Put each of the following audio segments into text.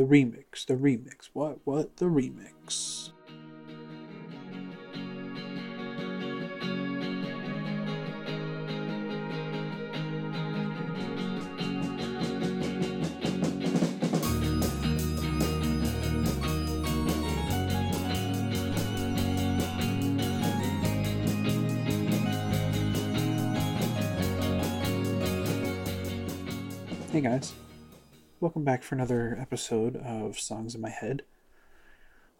the remix, the remix. What, what, the remix? Hey guys, welcome back for another episode of Songs in My Head,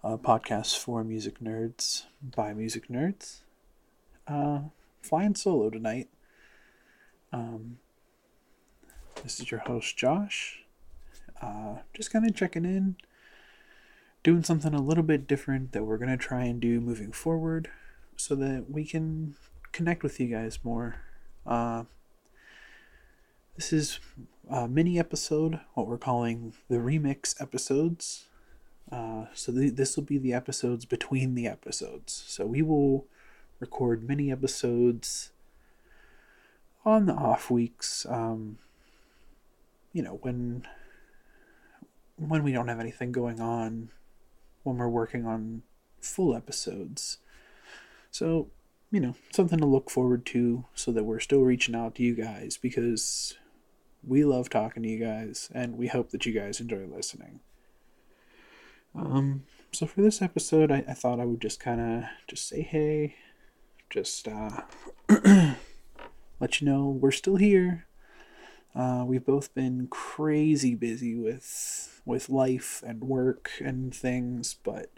a podcast for music nerds by music nerds. Uh, flying solo tonight. Um, this is your host Josh. Uh, just kind of checking in, doing something a little bit different that we're gonna try and do moving forward, so that we can connect with you guys more. Uh, this is a mini episode, what we're calling the remix episodes. Uh, so th- this will be the episodes between the episodes. So we will record mini episodes on the off weeks. Um, you know when when we don't have anything going on, when we're working on full episodes. So you know something to look forward to, so that we're still reaching out to you guys because we love talking to you guys, and we hope that you guys enjoy listening. Um, so for this episode, I, I thought I would just kind of just say hey, just uh, let you know we're still here. Uh, we've both been crazy busy with with life and work and things, but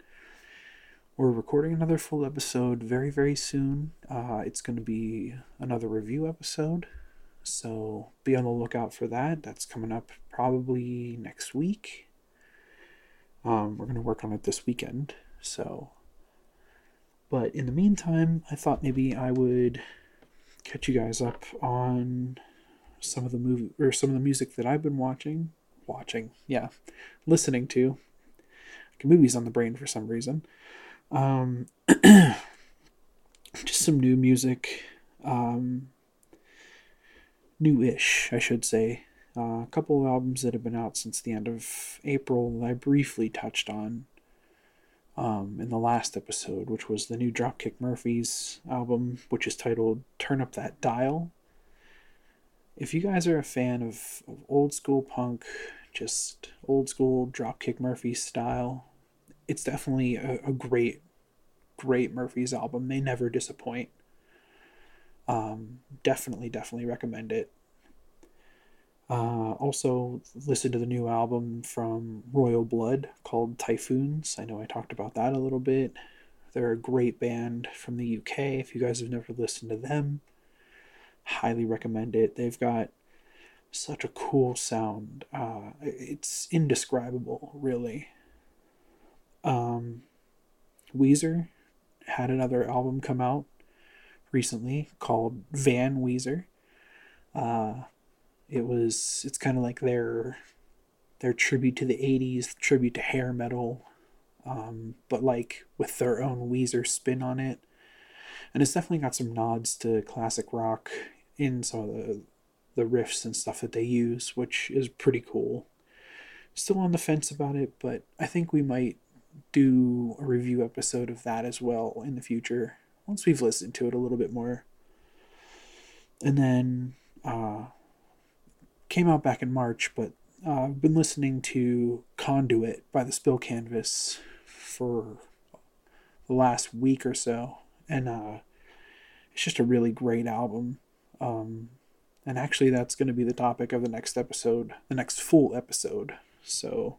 we're recording another full episode very very soon. Uh, it's going to be another review episode. So be on the lookout for that. That's coming up probably next week. Um, we're going to work on it this weekend. So, but in the meantime, I thought maybe I would catch you guys up on some of the movie or some of the music that I've been watching. Watching, yeah, listening to. Movies on the brain for some reason. Um, just some new music. Um, new-ish, I should say. Uh, a couple of albums that have been out since the end of April that I briefly touched on um, in the last episode, which was the new Dropkick Murphys album, which is titled Turn Up That Dial. If you guys are a fan of, of old school punk, just old school Dropkick Murphys style, it's definitely a, a great, great Murphys album. They never disappoint. Um, definitely, definitely recommend it. Uh, also, listen to the new album from Royal Blood called Typhoons. I know I talked about that a little bit. They're a great band from the UK. If you guys have never listened to them, highly recommend it. They've got such a cool sound. Uh, it's indescribable, really. Um, Weezer had another album come out recently called Van Weezer. Uh, it was it's kind of like their their tribute to the 80s, tribute to hair metal, um, but like with their own Weezer spin on it. And it's definitely got some nods to classic rock in some of the the riffs and stuff that they use, which is pretty cool. Still on the fence about it, but I think we might do a review episode of that as well in the future once we've listened to it a little bit more. And then uh, came out back in March, but uh, I've been listening to Conduit by the Spill Canvas for the last week or so, and uh, it's just a really great album. Um, and actually, that's going to be the topic of the next episode, the next full episode. So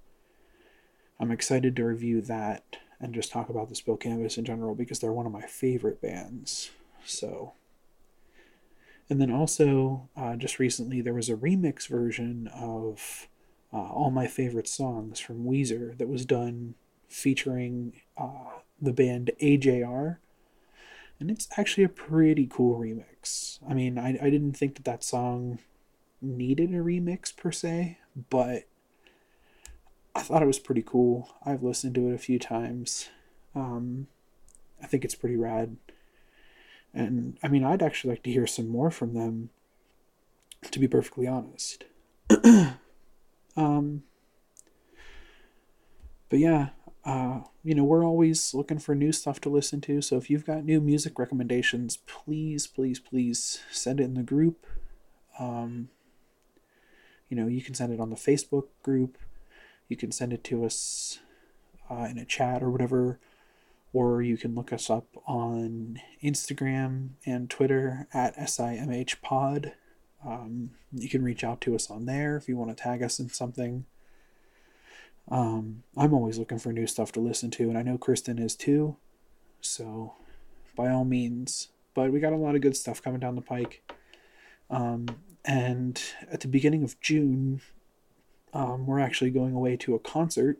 I'm excited to review that and just talk about the Spill Canvas in general because they're one of my favorite bands. So, and then also uh, just recently there was a remix version of uh, all my favorite songs from Weezer that was done featuring uh, the band AJR. And it's actually a pretty cool remix. I mean, I, I didn't think that that song needed a remix per se, but thought it was pretty cool. I've listened to it a few times. Um, I think it's pretty rad. And I mean, I'd actually like to hear some more from them, to be perfectly honest. um, but yeah, uh, you know, we're always looking for new stuff to listen to. So if you've got new music recommendations, please, please, please send it in the group. Um, you know, you can send it on the Facebook group. You can send it to us uh, in a chat or whatever. Or you can look us up on Instagram and Twitter at SIMHpod. Um, you can reach out to us on there if you want to tag us in something. Um, I'm always looking for new stuff to listen to, and I know Kristen is too. So, by all means. But we got a lot of good stuff coming down the pike. Um, and at the beginning of June, um, we're actually going away to a concert.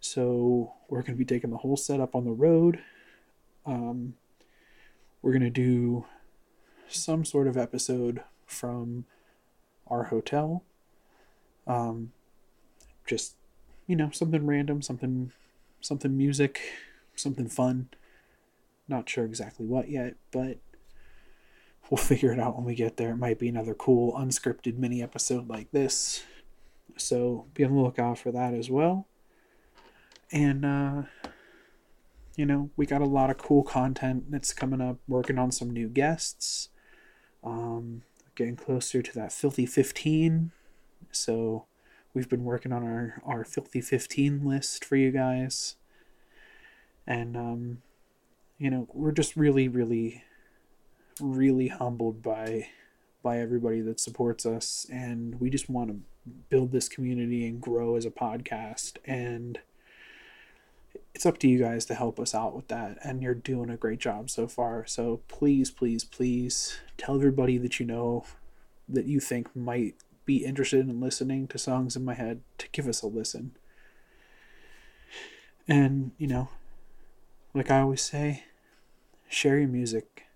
So, we're going to be taking the whole setup on the road. Um, we're going to do some sort of episode from our hotel. Um, just you know, something random, something something music, something fun. Not sure exactly what yet, but we'll figure it out when we get there. It might be another cool unscripted mini episode like this. So be on the lookout for that as well. And uh you know, we got a lot of cool content that's coming up, working on some new guests. Um getting closer to that filthy 15. So we've been working on our, our filthy 15 list for you guys. And, um, you know, we're just really, really, really humbled by by everybody that supports us and we just want to build this community and grow as a podcast. And it's up to you guys to help us out with that. And you're doing a great job so far. So please please please tell everybody that you know that you think might be interested in listening to songs in my head to give us a listen. And you know like i always say share your music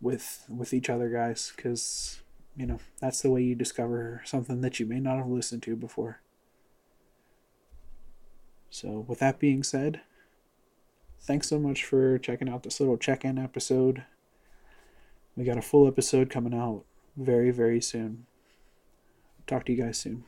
with with each other guys because you know that's the way you discover something that you may not have listened to before. So with that being said thanks so much for checking out this little check-in episode. We got a full episode coming out very very soon. Talk to you guys soon